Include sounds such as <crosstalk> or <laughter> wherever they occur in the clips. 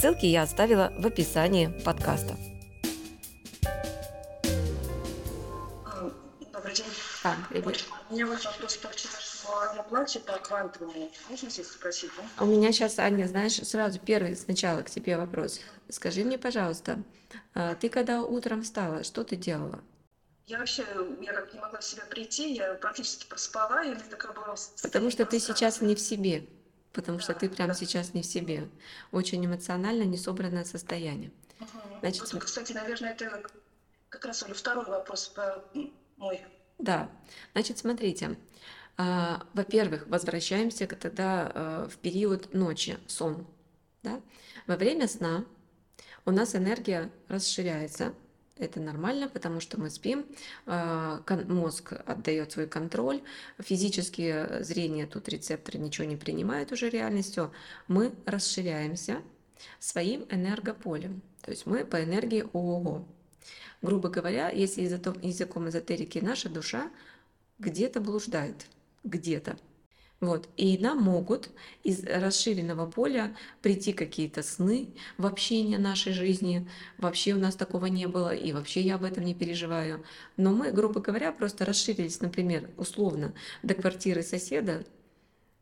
Ссылки я оставила в описании подкаста. Добрый день. А, привет. У меня вот вопрос по вчерашнему оплате по квантовому. Можно здесь спросить, да? У меня сейчас, Аня, знаешь, сразу первый сначала к тебе вопрос. Скажи мне, пожалуйста, а, ты когда утром встала, что ты делала? Я вообще, я как не могла в себя прийти, я практически проспала, и такая была... Потому что ты сейчас не в себе потому что ты прямо сейчас не в себе. Очень эмоционально несобранное состояние. Значит, вот, кстати, наверное, это как раз второй вопрос мой. Да. Значит, смотрите. А, во-первых, возвращаемся тогда а, в период ночи, сон. Да? Во время сна у нас энергия расширяется, это нормально, потому что мы спим, а, мозг отдает свой контроль, физические зрения тут рецепторы ничего не принимают уже реальностью, мы расширяемся своим энергополем. То есть мы по энергии ООО. Грубо говоря, если языком эзотерики наша душа где-то блуждает, где-то. Вот. И нам могут из расширенного поля прийти какие-то сны в общение нашей жизни. Вообще у нас такого не было, и вообще я об этом не переживаю. Но мы, грубо говоря, просто расширились, например, условно, до квартиры соседа,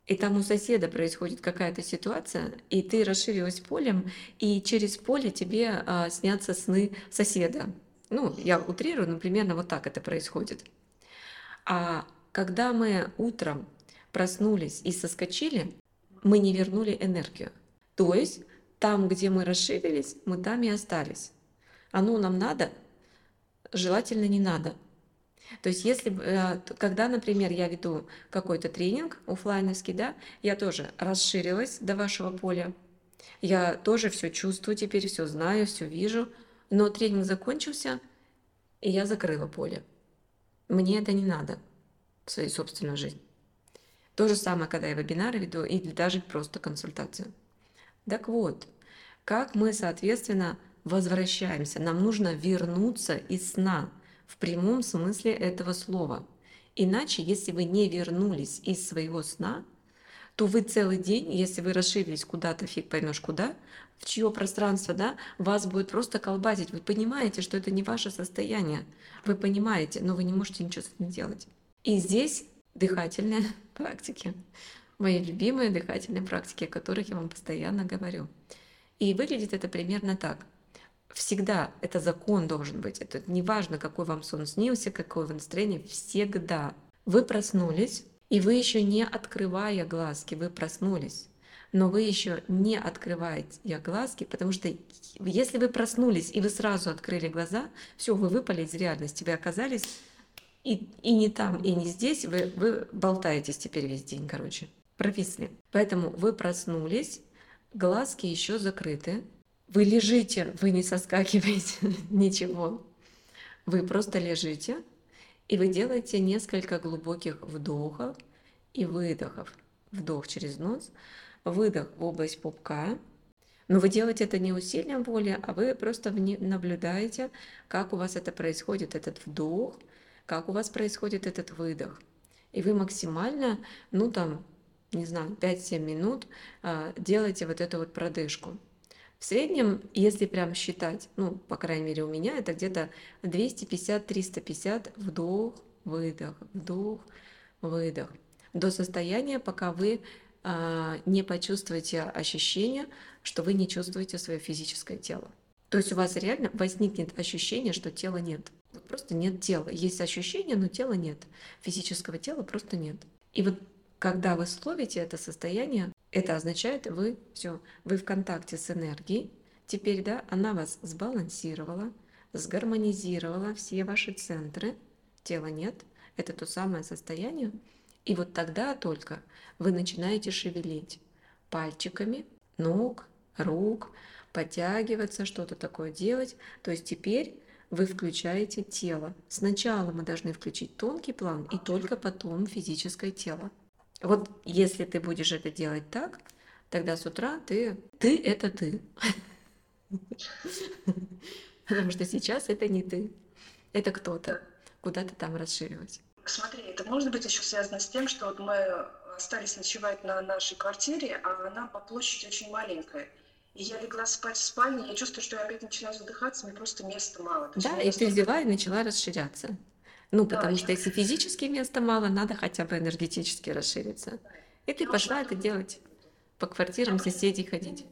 и там у соседа происходит какая-то ситуация, и ты расширилась полем, и через поле тебе а, снятся сны соседа. Ну, я утрирую, но примерно вот так это происходит. А когда мы утром проснулись и соскочили, мы не вернули энергию. То есть там, где мы расширились, мы там и остались. Оно нам надо, желательно не надо. То есть если, э, когда, например, я веду какой-то тренинг офлайновский, да, я тоже расширилась до вашего поля, я тоже все чувствую теперь, все знаю, все вижу, но тренинг закончился, и я закрыла поле. Мне это не надо в своей собственной жизни. То же самое, когда я вебинары веду или даже просто консультацию. Так вот, как мы, соответственно, возвращаемся? Нам нужно вернуться из сна в прямом смысле этого слова. Иначе, если вы не вернулись из своего сна, то вы целый день, если вы расширились куда-то, фиг поймешь куда, в чье пространство, да, вас будет просто колбасить. Вы понимаете, что это не ваше состояние. Вы понимаете, но вы не можете ничего с этим делать. И здесь дыхательные <laughs> практики, мои любимые дыхательные практики, о которых я вам постоянно говорю. И выглядит это примерно так. Всегда это закон должен быть. Это не важно, какой вам сон снился, какое вы настроение. Всегда. Вы проснулись, и вы еще не открывая глазки, вы проснулись. Но вы еще не открываете глазки, потому что если вы проснулись и вы сразу открыли глаза, все, вы выпали из реальности, вы оказались и, и не там, и не здесь, вы, вы болтаетесь теперь весь день, короче. Провисли. Поэтому вы проснулись, глазки еще закрыты, вы лежите, вы не соскакиваете, <laughs> ничего. Вы просто лежите, и вы делаете несколько глубоких вдохов и выдохов. Вдох через нос, выдох в область пупка. Но вы делаете это не усилием воли, а вы просто наблюдаете, как у вас это происходит, этот вдох – как у вас происходит этот выдох. И вы максимально, ну там, не знаю, 5-7 минут а, делаете вот эту вот продышку. В среднем, если прям считать, ну, по крайней мере у меня, это где-то 250-350 вдох, выдох, вдох, выдох. До состояния, пока вы а, не почувствуете ощущение, что вы не чувствуете свое физическое тело. То есть у вас реально возникнет ощущение, что тела нет. Просто нет тела. Есть ощущение, но тела нет. Физического тела просто нет. И вот когда вы словите это состояние, это означает, вы все, вы в контакте с энергией. Теперь, да, она вас сбалансировала, сгармонизировала все ваши центры. Тела нет. Это то самое состояние. И вот тогда только вы начинаете шевелить пальчиками ног, рук, подтягиваться, что-то такое делать. То есть теперь вы включаете тело. Сначала мы должны включить тонкий план и только потом физическое тело. Вот если ты будешь это делать так, тогда с утра ты, ты это ты. Потому что сейчас это не ты, это кто-то, куда-то там расширилось. Смотри, это может быть еще связано с тем, что вот мы остались ночевать на нашей квартире, а она по площади очень маленькая. И я легла спать в спальне, я чувствую, что я опять начинаю задыхаться, мне просто места мало. Да, и ты взяла и начала расширяться. Ну, да, потому что если физически места мало, надо хотя бы энергетически расшириться. И ты пошла это делать по квартирам соседей ходить.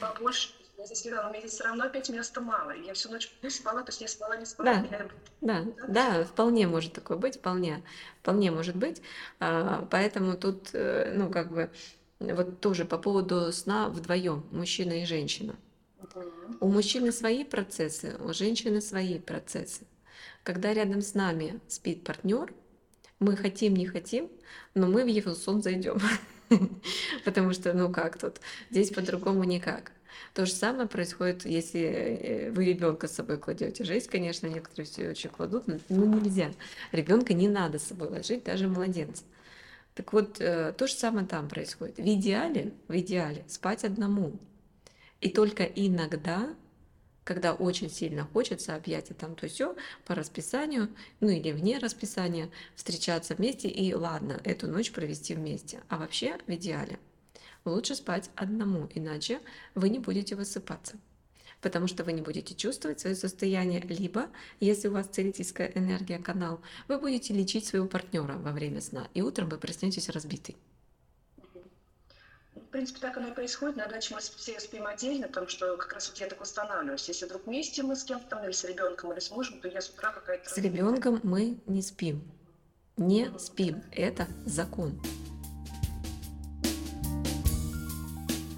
Побольше, я легла, но мне здесь все равно опять места мало. Я всю ночь спала, то есть я спала, не спала. Да, я... да, да, да, вполне может такое быть, вполне, вполне может быть. А, поэтому тут, э, ну, как бы, вот тоже по поводу сна вдвоем, мужчина и женщина. У мужчины свои процессы, у женщины свои процессы. Когда рядом с нами спит партнер, мы хотим, не хотим, но мы в его сон зайдем. <laughs> Потому что, ну как тут, здесь по-другому никак. То же самое происходит, если э, вы ребенка с собой кладете. Жесть, конечно, некоторые все очень кладут, но нельзя. Ребенка не надо с собой ложить, даже младенца. Так вот, э, то же самое там происходит. В идеале, в идеале спать одному. И только иногда, когда очень сильно хочется объятия там то все по расписанию, ну или вне расписания, встречаться вместе и ладно, эту ночь провести вместе. А вообще в идеале лучше спать одному, иначе вы не будете высыпаться потому что вы не будете чувствовать свое состояние, либо, если у вас целительская энергия, канал, вы будете лечить своего партнера во время сна, и утром вы проснетесь разбитый. В принципе, так оно и происходит. На даче мы все спим отдельно, потому что как раз вот я так устанавливаюсь. Если вдруг вместе мы с кем-то там, или с ребенком, или с мужем, то я с утра какая-то... С ребенком мы не спим. Не спим. Это закон.